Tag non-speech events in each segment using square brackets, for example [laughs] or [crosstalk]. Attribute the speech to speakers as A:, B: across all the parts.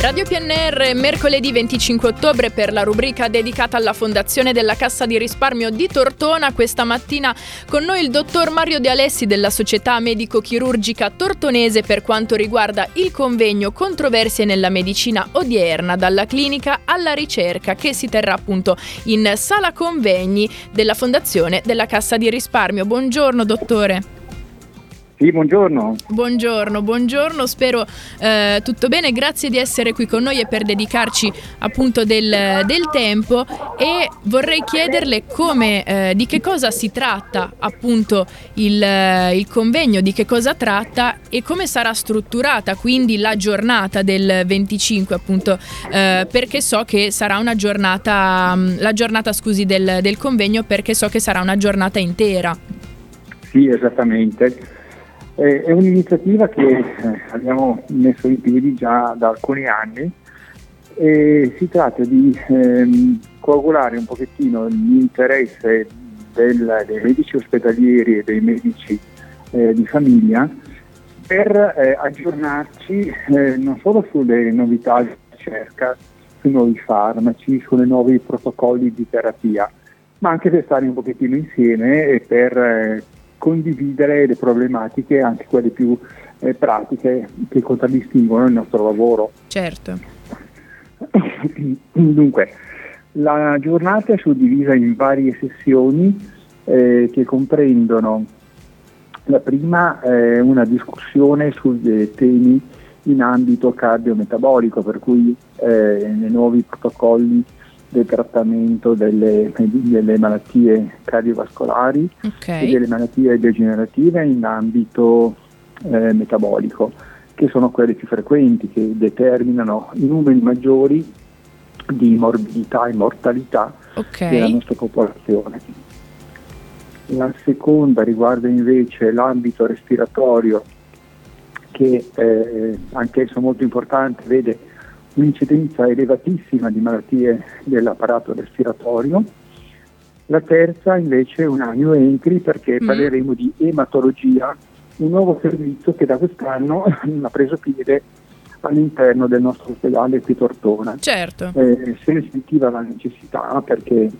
A: Radio PNR, mercoledì 25 ottobre per la rubrica dedicata alla fondazione della Cassa di risparmio di Tortona. Questa mattina con noi il dottor Mario De Alessi della Società Medico-Chirurgica Tortonese per quanto riguarda il convegno Controversie nella medicina odierna dalla clinica alla ricerca che si terrà appunto in sala convegni della fondazione della Cassa di risparmio. Buongiorno dottore.
B: Sì, buongiorno.
A: Buongiorno, buongiorno, spero eh, tutto bene, grazie di essere qui con noi e per dedicarci appunto del, del tempo e vorrei chiederle come, eh, di che cosa si tratta appunto il, il, convegno, di che cosa tratta e come sarà strutturata quindi la giornata del 25 appunto eh, perché so che sarà una giornata, la giornata scusi del, del convegno perché so che sarà una giornata intera.
B: Sì, esattamente. È un'iniziativa che eh, abbiamo messo in piedi già da alcuni anni e si tratta di ehm, coagulare un pochettino l'interesse del, dei medici ospedalieri e dei medici eh, di famiglia per eh, aggiornarci eh, non solo sulle novità di ricerca, sui nuovi farmaci, sui nuovi protocolli di terapia, ma anche per stare un pochettino insieme e per eh, condividere le problematiche, anche quelle più eh, pratiche che contraddistinguono il nostro lavoro.
A: Certo. [clears throat]
B: Dunque, la giornata è suddivisa in varie sessioni eh, che comprendono la prima è eh, una discussione sui temi in ambito cardiometabolico, per cui eh, nei nuovi protocolli del trattamento delle, delle malattie cardiovascolari okay. e delle malattie degenerative in ambito eh, metabolico, che sono quelle più frequenti, che determinano i numeri maggiori di morbidità e mortalità okay. della nostra popolazione. La seconda riguarda invece l'ambito respiratorio, che eh, anch'esso molto importante, vede un'incidenza elevatissima di malattie dell'apparato respiratorio. La terza invece è una new entry perché mm. parleremo di ematologia, un nuovo servizio che da quest'anno [laughs] ha preso piede all'interno del nostro ospedale qui Tortona.
A: Certo.
B: Eh, se ne sentiva la necessità perché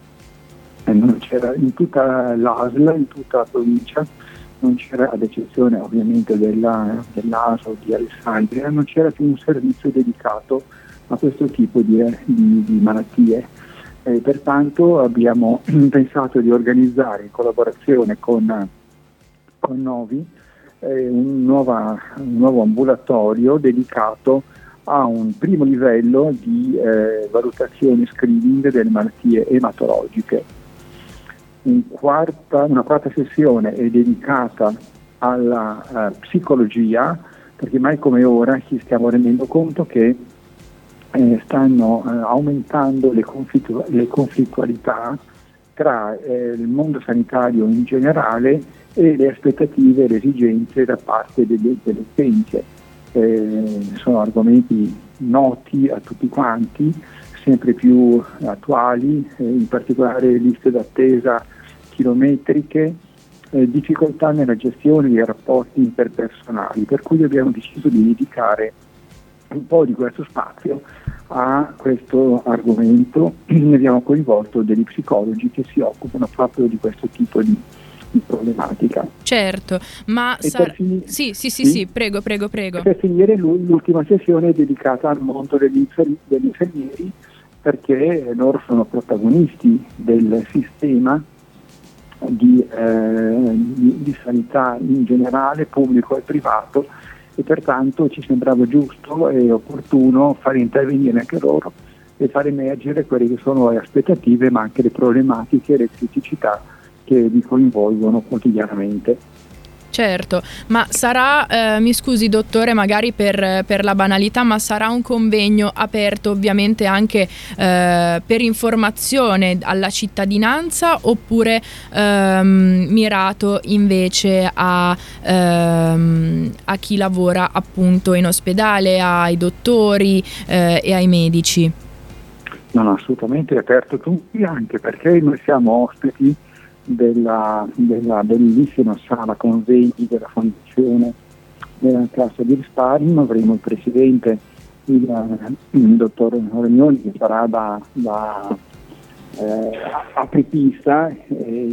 B: eh, non c'era in tutta l'ASL, in tutta la provincia, non c'era, ad eccezione ovviamente della, dell'ASL di Alessandria, non c'era più un servizio dedicato a questo tipo di, di, di malattie. Eh, pertanto abbiamo [clears throat] pensato di organizzare in collaborazione con, con Novi eh, un, nuova, un, nuovo ambulatorio dedicato a un primo livello di eh, valutazione screening delle malattie ematologiche. Un quarta, una quarta sessione è dedicata alla uh, psicologia, perché mai come ora ci stiamo rendendo conto che eh, stanno eh, aumentando le, conflittu- le, conflittualità tra eh, il mondo sanitario in generale e le aspettative e le esigenze da parte delle, delle utenze. Eh, sono argomenti noti a tutti quanti, sempre più attuali, eh, in particolare liste d'attesa chilometriche, eh, difficoltà nella gestione dei rapporti interpersonali, per cui abbiamo deciso di dedicare un po' di questo spazio a questo argomento [clears throat] e abbiamo coinvolto degli psicologi che si occupano proprio di questo tipo di, di problematica.
A: Certo, ma sar- finire, sì, sì, sì, sì, sì, prego, prego, prego.
B: Per finire l'ultima sessione è dedicata al mondo degli, infer- degli infermieri perché loro sono protagonisti del sistema di, eh, di, di sanità in generale, pubblico e privato e pertanto ci sembrava giusto e opportuno far intervenire anche loro e far emergere quelle che sono le aspettative ma anche le problematiche e le criticità che vi coinvolgono quotidianamente.
A: Certo, ma sarà, eh, mi scusi dottore magari per, per, la banalità, ma sarà un convegno aperto ovviamente anche eh, per informazione alla cittadinanza oppure ehm, mirato invece a, ehm, a, chi lavora appunto in ospedale, ai dottori eh, e ai medici?
B: No, assolutamente aperto tutti anche perché noi siamo ospiti della, della bellissima sala convegni della fondazione della Cassa di risparmio, avremo il presidente il, il dottor Regnoni che sarà da, da eh, apripista e, e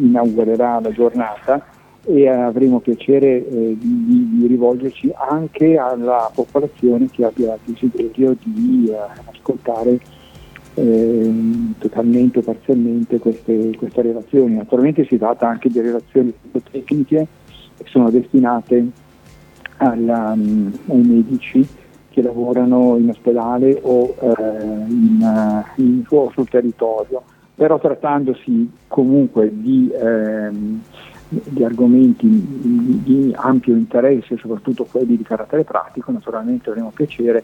B: inaugurerà la giornata. E avremo piacere eh, di, di, rivolgerci anche alla popolazione che abbia il desiderio di eh, ascoltare eh, totalmente o parzialmente queste, queste, relazioni. Naturalmente si tratta anche di relazioni tecniche che sono destinate alla, um, ai medici che lavorano in ospedale o eh, in, in, sul territorio, però trattandosi comunque di ehm, di argomenti di ampio interesse, soprattutto quelli di carattere pratico, naturalmente avremo piacere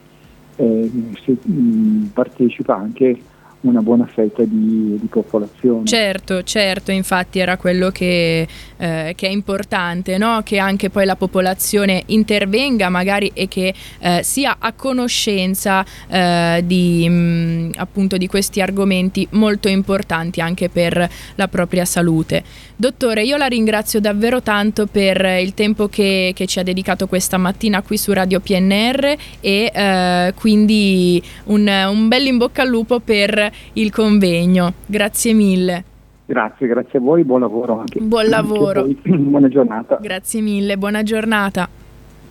B: eh, se mh, partecipa anche una buona fetta di, di, popolazione.
A: Certo, certo, infatti era quello che, eh, che è importante, no? che anche poi la popolazione intervenga magari e che eh, sia a conoscenza eh, di, mh, appunto di questi argomenti molto importanti anche per la propria salute. Dottore, io la ringrazio davvero tanto per il tempo che, che ci ha dedicato questa mattina qui su Radio PNR e eh, quindi un, un bel in bocca al lupo per il convegno. Grazie mille.
B: Grazie, grazie a voi, buon lavoro anche.
A: Buon lavoro.
B: Buona giornata.
A: Grazie mille, buona giornata.